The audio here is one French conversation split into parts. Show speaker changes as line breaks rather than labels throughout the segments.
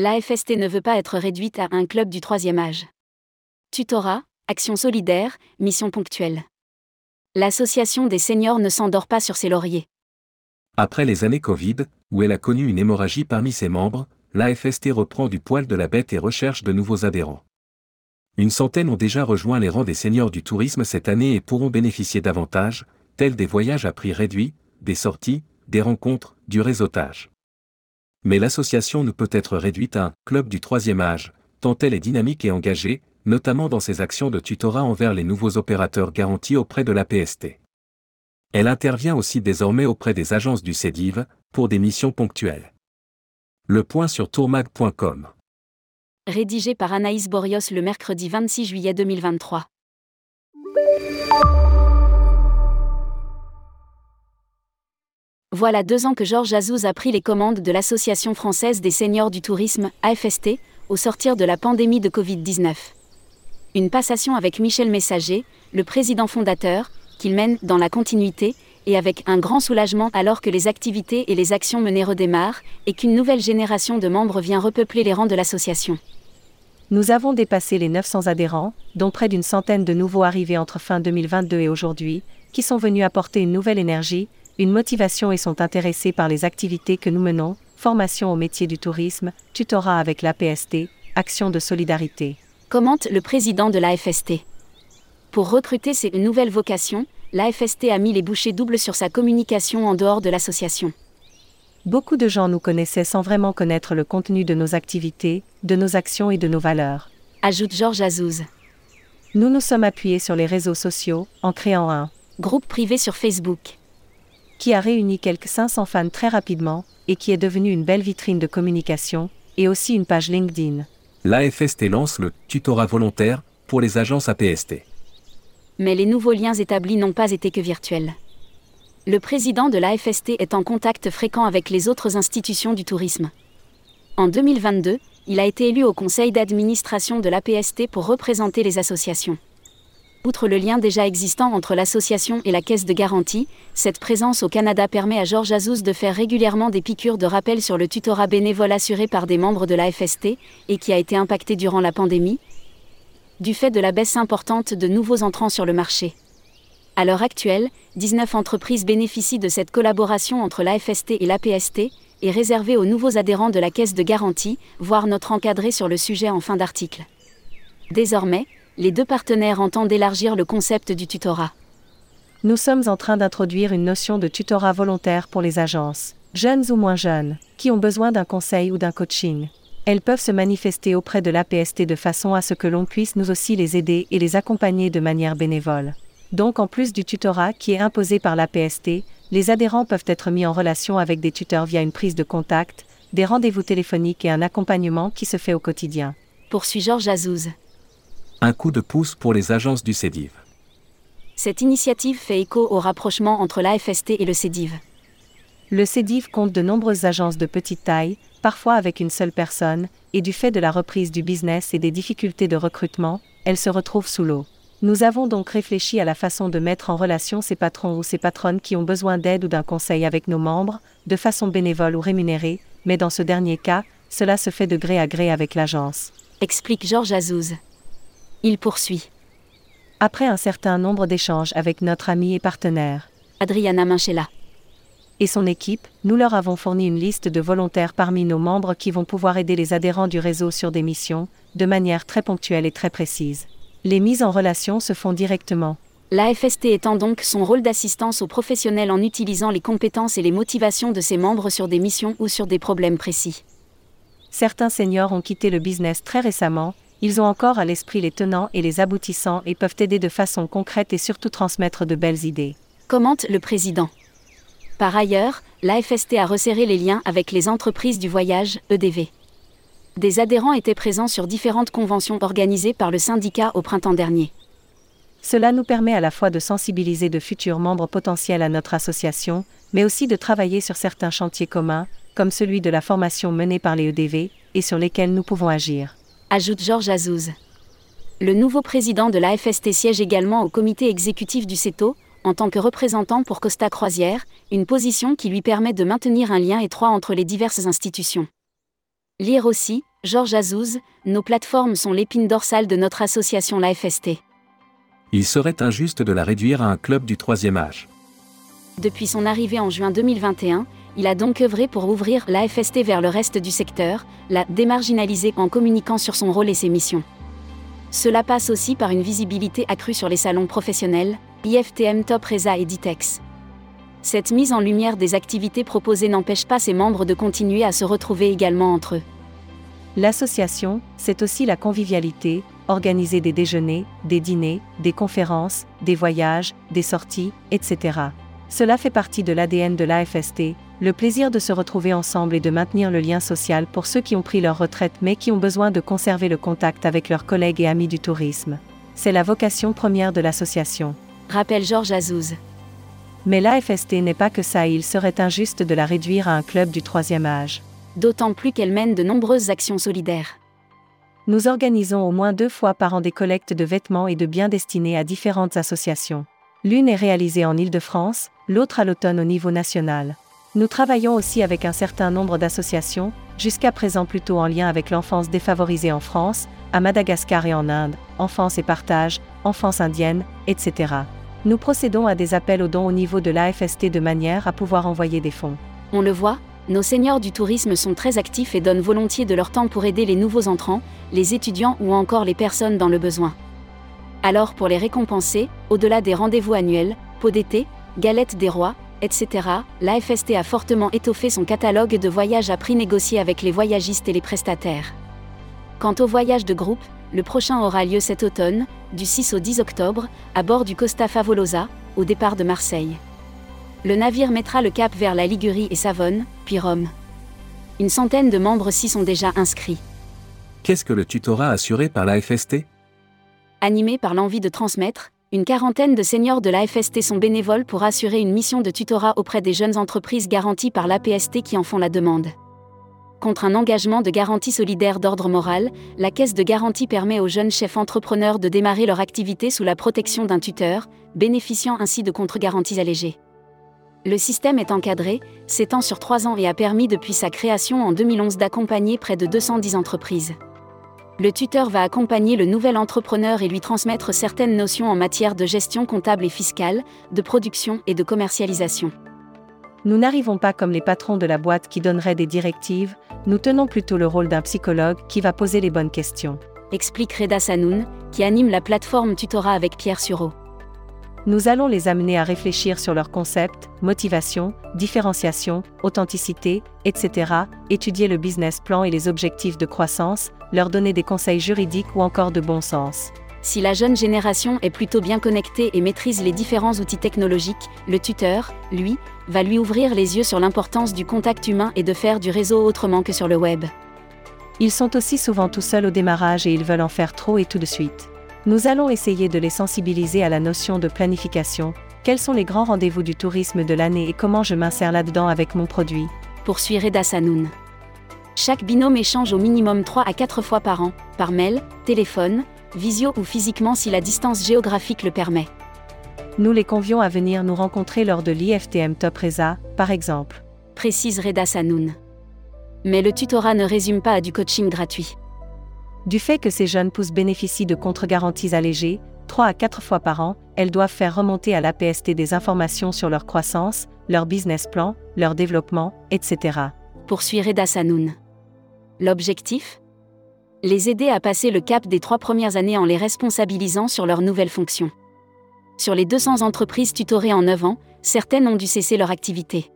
L'AFST ne veut pas être réduite à un club du troisième âge. Tutorat, action solidaire, mission ponctuelle. L'association des seniors ne s'endort pas sur ses lauriers.
Après les années Covid, où elle a connu une hémorragie parmi ses membres, l'AFST reprend du poil de la bête et recherche de nouveaux adhérents. Une centaine ont déjà rejoint les rangs des seniors du tourisme cette année et pourront bénéficier davantage, tels des voyages à prix réduit, des sorties, des rencontres, du réseautage. Mais l'association ne peut être réduite à un club du troisième âge, tant elle est dynamique et engagée, notamment dans ses actions de tutorat envers les nouveaux opérateurs garantis auprès de la PST. Elle intervient aussi désormais auprès des agences du CEDIV, pour des missions ponctuelles. Le point sur tourmag.com.
Rédigé par Anaïs Borios le mercredi 26 juillet 2023. Voilà deux ans que Georges Azouz a pris les commandes de l'Association française des seniors du tourisme, AFST, au sortir de la pandémie de Covid-19. Une passation avec Michel Messager, le président fondateur, qu'il mène dans la continuité, et avec un grand soulagement alors que les activités et les actions menées redémarrent, et qu'une nouvelle génération de membres vient repeupler les rangs de l'association.
Nous avons dépassé les 900 adhérents, dont près d'une centaine de nouveaux arrivés entre fin 2022 et aujourd'hui, qui sont venus apporter une nouvelle énergie, une motivation et sont intéressés par les activités que nous menons, formation au métier du tourisme, tutorat avec l'APST, action de solidarité.
Commente le président de l'AFST. Pour recruter ces nouvelles vocations, l'AFST a mis les bouchées doubles sur sa communication en dehors de l'association.
Beaucoup de gens nous connaissaient sans vraiment connaître le contenu de nos activités, de nos actions et de nos valeurs.
Ajoute Georges Azouz.
Nous nous sommes appuyés sur les réseaux sociaux en créant un
groupe privé sur Facebook
qui a réuni quelques 500 fans très rapidement, et qui est devenu une belle vitrine de communication, et aussi une page LinkedIn.
L'AFST lance le tutorat volontaire pour les agences APST.
Mais les nouveaux liens établis n'ont pas été que virtuels. Le président de l'AFST est en contact fréquent avec les autres institutions du tourisme. En 2022, il a été élu au conseil d'administration de l'APST pour représenter les associations. Outre le lien déjà existant entre l'association et la caisse de garantie, cette présence au Canada permet à Georges Azouz de faire régulièrement des piqûres de rappel sur le tutorat bénévole assuré par des membres de la FST et qui a été impacté durant la pandémie, du fait de la baisse importante de nouveaux entrants sur le marché. À l'heure actuelle, 19 entreprises bénéficient de cette collaboration entre la FST et l'APST, et réservée aux nouveaux adhérents de la caisse de garantie, voire notre encadré sur le sujet en fin d'article. Désormais, les deux partenaires entendent élargir le concept du tutorat.
Nous sommes en train d'introduire une notion de tutorat volontaire pour les agences, jeunes ou moins jeunes, qui ont besoin d'un conseil ou d'un coaching. Elles peuvent se manifester auprès de l'APST de façon à ce que l'on puisse nous aussi les aider et les accompagner de manière bénévole. Donc en plus du tutorat qui est imposé par l'APST, les adhérents peuvent être mis en relation avec des tuteurs via une prise de contact, des rendez-vous téléphoniques et un accompagnement qui se fait au quotidien.
Poursuit Georges Azouz.
Un coup de pouce pour les agences du CEDIV.
Cette initiative fait écho au rapprochement entre l'AFST et le CEDIV.
Le CEDIV compte de nombreuses agences de petite taille, parfois avec une seule personne, et du fait de la reprise du business et des difficultés de recrutement, elles se retrouvent sous l'eau. Nous avons donc réfléchi à la façon de mettre en relation ces patrons ou ces patronnes qui ont besoin d'aide ou d'un conseil avec nos membres, de façon bénévole ou rémunérée, mais dans ce dernier cas, cela se fait de gré à gré avec l'agence.
Explique Georges Azouz. Il poursuit.
Après un certain nombre d'échanges avec notre ami et partenaire,
Adriana Minchella,
et son équipe, nous leur avons fourni une liste de volontaires parmi nos membres qui vont pouvoir aider les adhérents du réseau sur des missions, de manière très ponctuelle et très précise. Les mises en relation se font directement.
L'AFST étend donc son rôle d'assistance aux professionnels en utilisant les compétences et les motivations de ses membres sur des missions ou sur des problèmes précis.
Certains seniors ont quitté le business très récemment, ils ont encore à l'esprit les tenants et les aboutissants et peuvent aider de façon concrète et surtout transmettre de belles idées.
Commente le président. Par ailleurs, l'AFST a resserré les liens avec les entreprises du voyage, EDV. Des adhérents étaient présents sur différentes conventions organisées par le syndicat au printemps dernier.
Cela nous permet à la fois de sensibiliser de futurs membres potentiels à notre association, mais aussi de travailler sur certains chantiers communs, comme celui de la formation menée par les EDV, et sur lesquels nous pouvons agir
ajoute Georges Azouz. Le nouveau président de l'AFST siège également au comité exécutif du CETO, en tant que représentant pour Costa Croisière, une position qui lui permet de maintenir un lien étroit entre les diverses institutions. Lire aussi, Georges Azouz, nos plateformes sont l'épine dorsale de notre association la FST.
Il serait injuste de la réduire à un club du troisième âge.
Depuis son arrivée en juin 2021, il a donc œuvré pour ouvrir la FST vers le reste du secteur, la démarginaliser en communiquant sur son rôle et ses missions. Cela passe aussi par une visibilité accrue sur les salons professionnels, IFTM Top Reza et Ditex. Cette mise en lumière des activités proposées n'empêche pas ses membres de continuer à se retrouver également entre eux.
L'association, c'est aussi la convivialité, organiser des déjeuners, des dîners, des conférences, des voyages, des sorties, etc. Cela fait partie de l'ADN de l'AFST, le plaisir de se retrouver ensemble et de maintenir le lien social pour ceux qui ont pris leur retraite mais qui ont besoin de conserver le contact avec leurs collègues et amis du tourisme. C'est la vocation première de l'association.
Rappelle Georges Azouz.
Mais l'AFST n'est pas que ça et il serait injuste de la réduire à un club du troisième âge.
D'autant plus qu'elle mène de nombreuses actions solidaires.
Nous organisons au moins deux fois par an des collectes de vêtements et de biens destinés à différentes associations. L'une est réalisée en Île-de-France, l'autre à l'automne au niveau national. Nous travaillons aussi avec un certain nombre d'associations, jusqu'à présent plutôt en lien avec l'enfance défavorisée en France, à Madagascar et en Inde, enfance et partage, enfance indienne, etc. Nous procédons à des appels aux dons au niveau de l'AFST de manière à pouvoir envoyer des fonds.
On le voit, nos seigneurs du tourisme sont très actifs et donnent volontiers de leur temps pour aider les nouveaux entrants, les étudiants ou encore les personnes dans le besoin. Alors pour les récompenser, au-delà des rendez-vous annuels, pots d'été, galettes des rois, etc., l'AFST a fortement étoffé son catalogue de voyages à prix négociés avec les voyagistes et les prestataires. Quant au voyage de groupe, le prochain aura lieu cet automne, du 6 au 10 octobre, à bord du Costa Favolosa, au départ de Marseille. Le navire mettra le cap vers la Ligurie et Savone, puis Rome. Une centaine de membres s'y sont déjà inscrits.
Qu'est-ce que le tutorat assuré par la FST
Animé par l'envie de transmettre, une quarantaine de seniors de la FST sont bénévoles pour assurer une mission de tutorat auprès des jeunes entreprises garanties par l'APST qui en font la demande. Contre un engagement de garantie solidaire d'ordre moral, la caisse de garantie permet aux jeunes chefs entrepreneurs de démarrer leur activité sous la protection d'un tuteur, bénéficiant ainsi de contre-garanties allégées. Le système est encadré, s'étend sur trois ans et a permis depuis sa création en 2011 d'accompagner près de 210 entreprises. Le tuteur va accompagner le nouvel entrepreneur et lui transmettre certaines notions en matière de gestion comptable et fiscale, de production et de commercialisation.
Nous n'arrivons pas comme les patrons de la boîte qui donneraient des directives, nous tenons plutôt le rôle d'un psychologue qui va poser les bonnes questions.
Explique Reda Sanoun, qui anime la plateforme Tutorat avec Pierre Sureau.
Nous allons les amener à réfléchir sur leur concept, motivation, différenciation, authenticité, etc., étudier le business plan et les objectifs de croissance, leur donner des conseils juridiques ou encore de bon sens.
Si la jeune génération est plutôt bien connectée et maîtrise les différents outils technologiques, le tuteur, lui, va lui ouvrir les yeux sur l'importance du contact humain et de faire du réseau autrement que sur le web.
Ils sont aussi souvent tout seuls au démarrage et ils veulent en faire trop et tout de suite. Nous allons essayer de les sensibiliser à la notion de planification, quels sont les grands rendez-vous du tourisme de l'année et comment je m'insère là-dedans avec mon produit.
Poursuit Reda Sanoun. Chaque binôme échange au minimum 3 à 4 fois par an, par mail, téléphone, visio ou physiquement si la distance géographique le permet.
Nous les convions à venir nous rencontrer lors de l'IFTM Top Reza, par exemple.
Précise Reda Sanoun. Mais le tutorat ne résume pas à du coaching gratuit.
Du fait que ces jeunes pousses bénéficient de contre-garanties allégées, 3 à 4 fois par an, elles doivent faire remonter à l'APST des informations sur leur croissance, leur business plan, leur développement, etc.
Poursuit Reda Sanoun. L'objectif? Les aider à passer le cap des trois premières années en les responsabilisant sur leurs nouvelles fonctions. Sur les 200 entreprises tutorées en 9 ans, certaines ont dû cesser leur activité.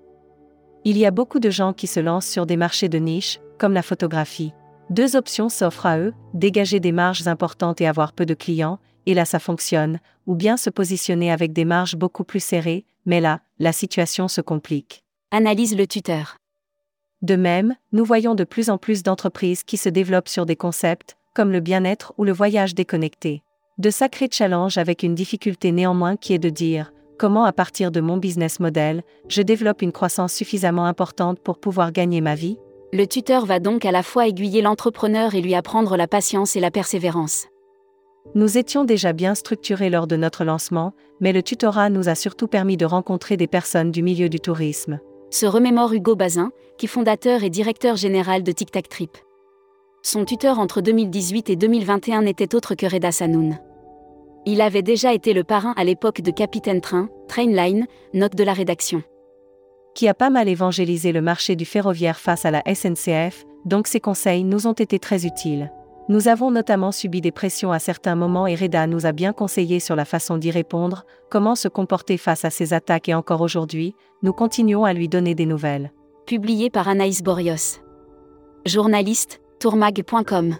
Il y a beaucoup de gens qui se lancent sur des marchés de niche, comme la photographie. Deux options s'offrent à eux, dégager des marges importantes et avoir peu de clients, et là ça fonctionne, ou bien se positionner avec des marges beaucoup plus serrées, mais là, la situation se complique.
Analyse le tuteur.
De même, nous voyons de plus en plus d'entreprises qui se développent sur des concepts, comme le bien-être ou le voyage déconnecté. De sacrés challenges avec une difficulté néanmoins qui est de dire, comment à partir de mon business model, je développe une croissance suffisamment importante pour pouvoir gagner ma vie?
Le tuteur va donc à la fois aiguiller l'entrepreneur et lui apprendre la patience et la persévérance.
Nous étions déjà bien structurés lors de notre lancement, mais le tutorat nous a surtout permis de rencontrer des personnes du milieu du tourisme.
Se remémore Hugo Bazin, qui fondateur et directeur général de Tic Tac Trip. Son tuteur entre 2018 et 2021 n'était autre que Reda Sanoun. Il avait déjà été le parrain à l'époque de Capitaine Train, Trainline, note de la rédaction.
Qui a pas mal évangélisé le marché du ferroviaire face à la SNCF, donc ses conseils nous ont été très utiles. Nous avons notamment subi des pressions à certains moments et Reda nous a bien conseillé sur la façon d'y répondre, comment se comporter face à ces attaques et encore aujourd'hui, nous continuons à lui donner des nouvelles.
Publié par Anaïs Borios. Journaliste, tourmag.com.